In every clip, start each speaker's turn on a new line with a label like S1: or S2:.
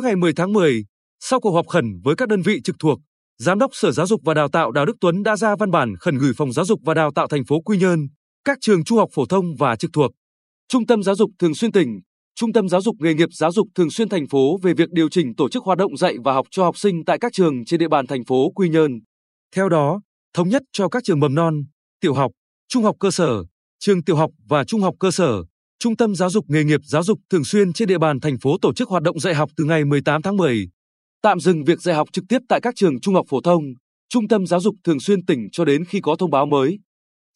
S1: ngày 10 tháng 10, sau cuộc họp khẩn với các đơn vị trực thuộc, Giám đốc Sở Giáo dục và Đào tạo Đào Đức Tuấn đã ra văn bản khẩn gửi Phòng Giáo dục và Đào tạo thành phố Quy Nhơn, các trường trung học phổ thông và trực thuộc, Trung tâm Giáo dục Thường xuyên tỉnh, Trung tâm Giáo dục nghề nghiệp Giáo dục Thường xuyên thành phố về việc điều chỉnh tổ chức hoạt động dạy và học cho học sinh tại các trường trên địa bàn thành phố Quy Nhơn. Theo đó, thống nhất cho các trường mầm non, tiểu học, trung học cơ sở, trường tiểu học và trung học cơ sở, Trung tâm Giáo dục nghề nghiệp Giáo dục Thường xuyên trên địa bàn thành phố tổ chức hoạt động dạy học từ ngày 18 tháng 10. Tạm dừng việc dạy học trực tiếp tại các trường trung học phổ thông, Trung tâm Giáo dục Thường xuyên tỉnh cho đến khi có thông báo mới.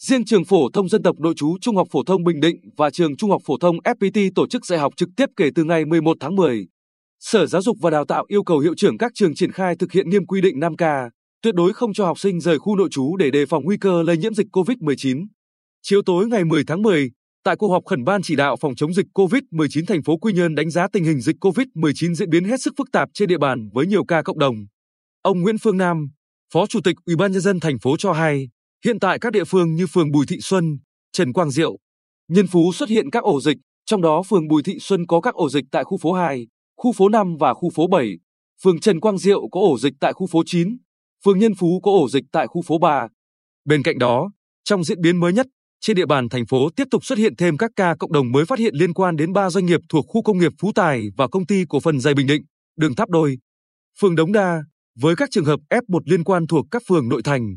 S1: Riêng trường phổ thông dân tộc nội trú Trung học phổ thông Bình Định và trường Trung học phổ thông FPT tổ chức dạy học trực tiếp kể từ ngày 11 tháng 10. Sở Giáo dục và Đào tạo yêu cầu hiệu trưởng các trường triển khai thực hiện nghiêm quy định 5K, tuyệt đối không cho học sinh rời khu nội trú để đề phòng nguy cơ lây nhiễm dịch COVID-19. Chiều tối ngày 10 tháng 10, tại cuộc họp khẩn ban chỉ đạo phòng chống dịch COVID-19 thành phố Quy Nhơn đánh giá tình hình dịch COVID-19 diễn biến hết sức phức tạp trên địa bàn với nhiều ca cộng đồng. Ông Nguyễn Phương Nam, Phó Chủ tịch Ủy ban nhân dân thành phố cho hay, hiện tại các địa phương như phường Bùi Thị Xuân, Trần Quang Diệu, Nhân Phú xuất hiện các ổ dịch, trong đó phường Bùi Thị Xuân có các ổ dịch tại khu phố 2, khu phố 5 và khu phố 7, phường Trần Quang Diệu có ổ dịch tại khu phố 9, phường Nhân Phú có ổ dịch tại khu phố 3. Bên cạnh đó, trong diễn biến mới nhất, trên địa bàn thành phố tiếp tục xuất hiện thêm các ca cộng đồng mới phát hiện liên quan đến 3 doanh nghiệp thuộc khu công nghiệp Phú Tài và công ty cổ phần dày Bình Định, đường Tháp Đôi, phường Đống Đa, với các trường hợp F1 liên quan thuộc các phường nội thành.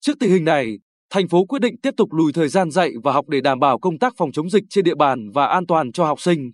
S1: Trước tình hình này, thành phố quyết định tiếp tục lùi thời gian dạy và học để đảm bảo công tác phòng chống dịch trên địa bàn và an toàn cho học sinh.